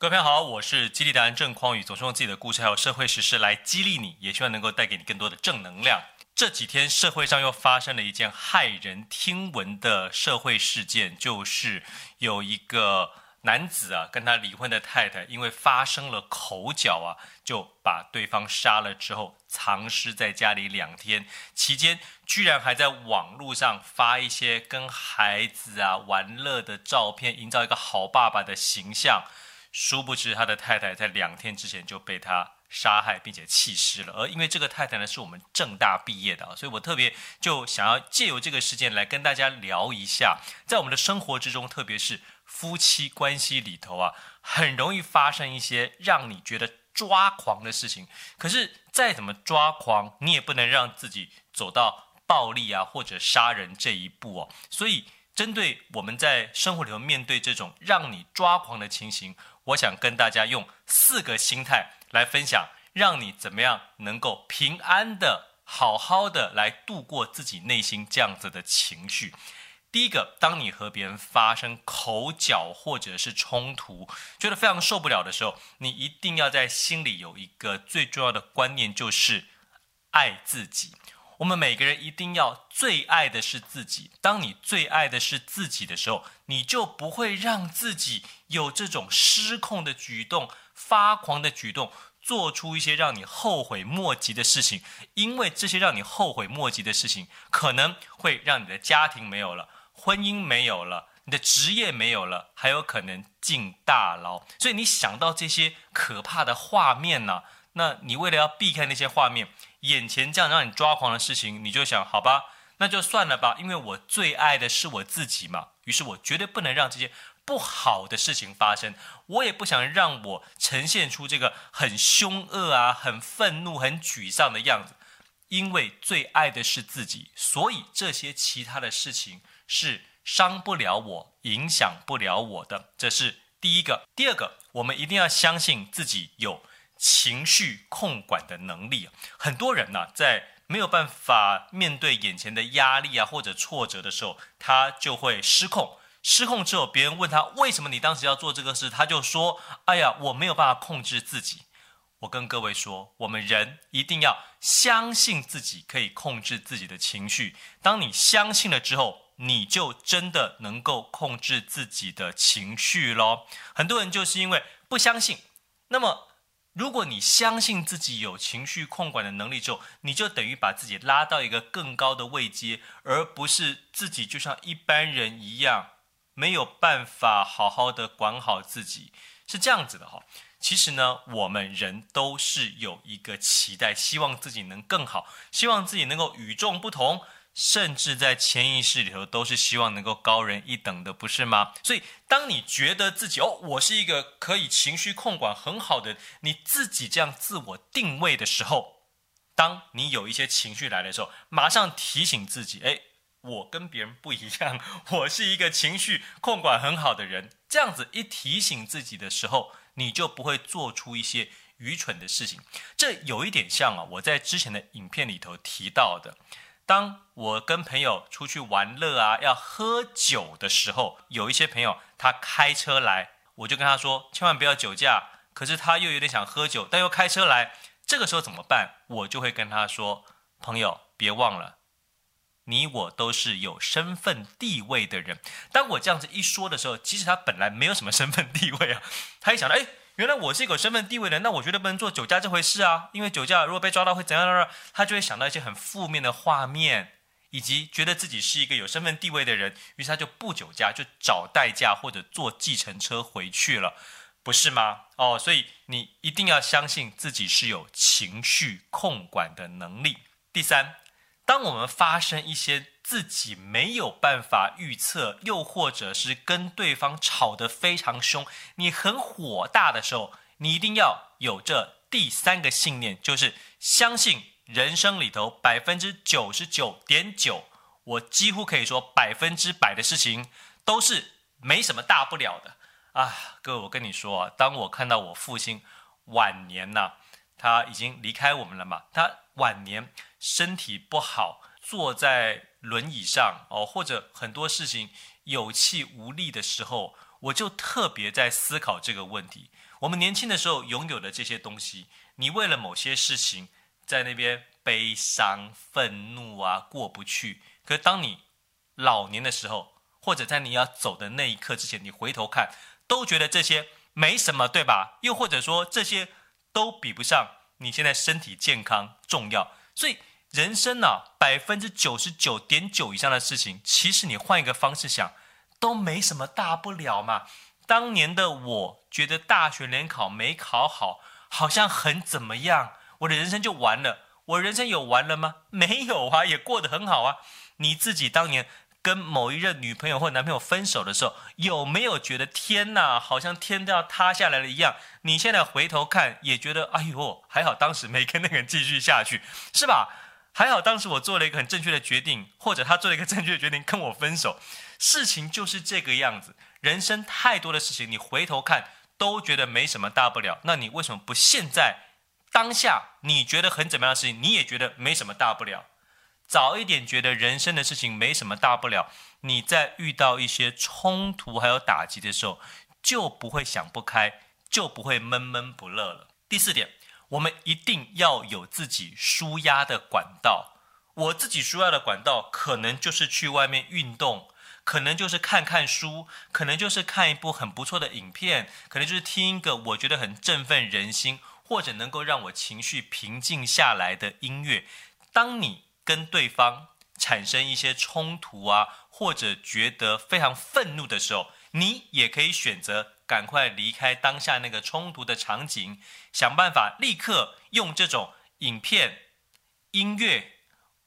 各位朋友好，我是激励达人郑匡宇，总是用自己的故事还有社会时事来激励你，也希望能够带给你更多的正能量。这几天社会上又发生了一件骇人听闻的社会事件，就是有一个男子啊，跟他离婚的太太因为发生了口角啊，就把对方杀了之后藏尸在家里两天，期间居然还在网络上发一些跟孩子啊玩乐的照片，营造一个好爸爸的形象。殊不知，他的太太在两天之前就被他杀害，并且弃尸了。而因为这个太太呢，是我们政大毕业的啊，所以我特别就想要借由这个事件来跟大家聊一下，在我们的生活之中，特别是夫妻关系里头啊，很容易发生一些让你觉得抓狂的事情。可是再怎么抓狂，你也不能让自己走到暴力啊或者杀人这一步哦。所以，针对我们在生活里头面对这种让你抓狂的情形，我想跟大家用四个心态来分享，让你怎么样能够平安的、好好的来度过自己内心这样子的情绪。第一个，当你和别人发生口角或者是冲突，觉得非常受不了的时候，你一定要在心里有一个最重要的观念，就是爱自己。我们每个人一定要最爱的是自己。当你最爱的是自己的时候，你就不会让自己有这种失控的举动、发狂的举动，做出一些让你后悔莫及的事情。因为这些让你后悔莫及的事情，可能会让你的家庭没有了，婚姻没有了，你的职业没有了，还有可能进大牢。所以你想到这些可怕的画面呢？那你为了要避开那些画面，眼前这样让你抓狂的事情，你就想，好吧，那就算了吧，因为我最爱的是我自己嘛。于是我绝对不能让这些不好的事情发生，我也不想让我呈现出这个很凶恶啊、很愤怒、很沮丧的样子。因为最爱的是自己，所以这些其他的事情是伤不了我、影响不了我的。这是第一个。第二个，我们一定要相信自己有。情绪控管的能力，很多人呢，在没有办法面对眼前的压力啊或者挫折的时候，他就会失控。失控之后，别人问他为什么你当时要做这个事，他就说：“哎呀，我没有办法控制自己。”我跟各位说，我们人一定要相信自己可以控制自己的情绪。当你相信了之后，你就真的能够控制自己的情绪喽。很多人就是因为不相信，那么。如果你相信自己有情绪控管的能力之后，你就等于把自己拉到一个更高的位阶，而不是自己就像一般人一样没有办法好好的管好自己，是这样子的哈。其实呢，我们人都是有一个期待，希望自己能更好，希望自己能够与众不同。甚至在潜意识里头都是希望能够高人一等的，不是吗？所以，当你觉得自己哦，我是一个可以情绪控管很好的，你自己这样自我定位的时候，当你有一些情绪来的时候，马上提醒自己，诶，我跟别人不一样，我是一个情绪控管很好的人。这样子一提醒自己的时候，你就不会做出一些愚蠢的事情。这有一点像啊，我在之前的影片里头提到的。当我跟朋友出去玩乐啊，要喝酒的时候，有一些朋友他开车来，我就跟他说，千万不要酒驾。可是他又有点想喝酒，但又开车来，这个时候怎么办？我就会跟他说，朋友，别忘了，你我都是有身份地位的人。当我这样子一说的时候，其实他本来没有什么身份地位啊，他一想到，哎。原来我是一个有身份地位的人，那我绝对不能做酒驾这回事啊！因为酒驾如果被抓到会怎样呢？他就会想到一些很负面的画面，以及觉得自己是一个有身份地位的人，于是他就不酒驾，就找代驾或者坐计程车回去了，不是吗？哦，所以你一定要相信自己是有情绪控管的能力。第三，当我们发生一些自己没有办法预测，又或者是跟对方吵得非常凶，你很火大的时候，你一定要有这第三个信念，就是相信人生里头百分之九十九点九，我几乎可以说百分之百的事情都是没什么大不了的啊！各位，我跟你说啊，当我看到我父亲晚年呐，他已经离开我们了嘛，他晚年身体不好，坐在轮椅上哦，或者很多事情有气无力的时候，我就特别在思考这个问题。我们年轻的时候拥有的这些东西，你为了某些事情在那边悲伤、愤怒啊，过不去。可是当你老年的时候，或者在你要走的那一刻之前，你回头看，都觉得这些没什么，对吧？又或者说这些都比不上你现在身体健康重要。所以人生啊，百分之九十九点九以上的事情，其实你换一个方式想，都没什么大不了嘛。当年的我觉得大学联考没考好，好像很怎么样，我的人生就完了。我人生有完了吗？没有啊，也过得很好啊。你自己当年跟某一任女朋友或男朋友分手的时候，有没有觉得天哪，好像天都要塌下来了一样？你现在回头看，也觉得哎呦，还好当时没跟那个人继续下去，是吧？还好当时我做了一个很正确的决定，或者他做了一个正确的决定跟我分手。事情就是这个样子。人生太多的事情，你回头看都觉得没什么大不了。那你为什么不现在当下你觉得很怎么样的事情，你也觉得没什么大不了？早一点觉得人生的事情没什么大不了，你在遇到一些冲突还有打击的时候，就不会想不开，就不会闷闷不乐了。第四点，我们一定要有自己舒压的管道。我自己舒压的管道，可能就是去外面运动，可能就是看看书，可能就是看一部很不错的影片，可能就是听一个我觉得很振奋人心，或者能够让我情绪平静下来的音乐。当你跟对方产生一些冲突啊，或者觉得非常愤怒的时候，你也可以选择赶快离开当下那个冲突的场景，想办法立刻用这种影片、音乐、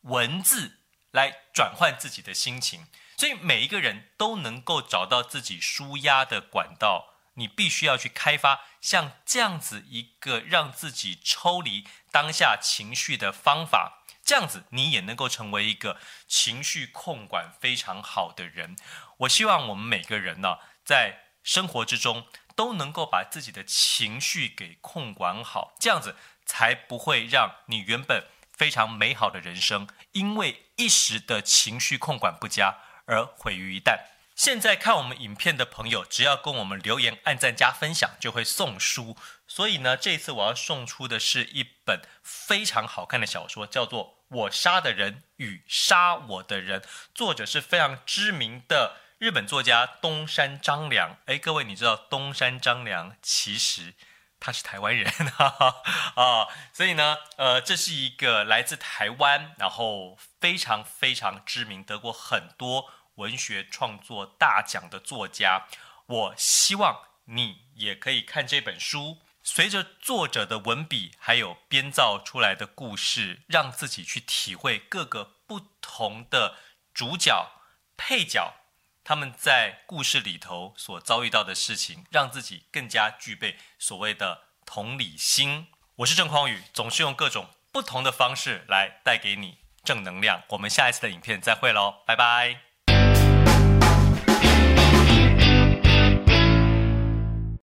文字来转换自己的心情。所以每一个人都能够找到自己舒压的管道，你必须要去开发像这样子一个让自己抽离当下情绪的方法。这样子，你也能够成为一个情绪控管非常好的人。我希望我们每个人呢，在生活之中都能够把自己的情绪给控管好，这样子才不会让你原本非常美好的人生，因为一时的情绪控管不佳而毁于一旦。现在看我们影片的朋友，只要跟我们留言、按赞、加分享，就会送书。所以呢，这次我要送出的是一本非常好看的小说，叫做《我杀的人与杀我的人》，作者是非常知名的日本作家东山张良。哎，各位，你知道东山张良其实他是台湾人哈哈 啊，所以呢，呃，这是一个来自台湾，然后非常非常知名，得过很多文学创作大奖的作家。我希望你也可以看这本书。随着作者的文笔，还有编造出来的故事，让自己去体会各个不同的主角、配角，他们在故事里头所遭遇到的事情，让自己更加具备所谓的同理心。我是郑匡宇，总是用各种不同的方式来带给你正能量。我们下一次的影片再会喽，拜拜。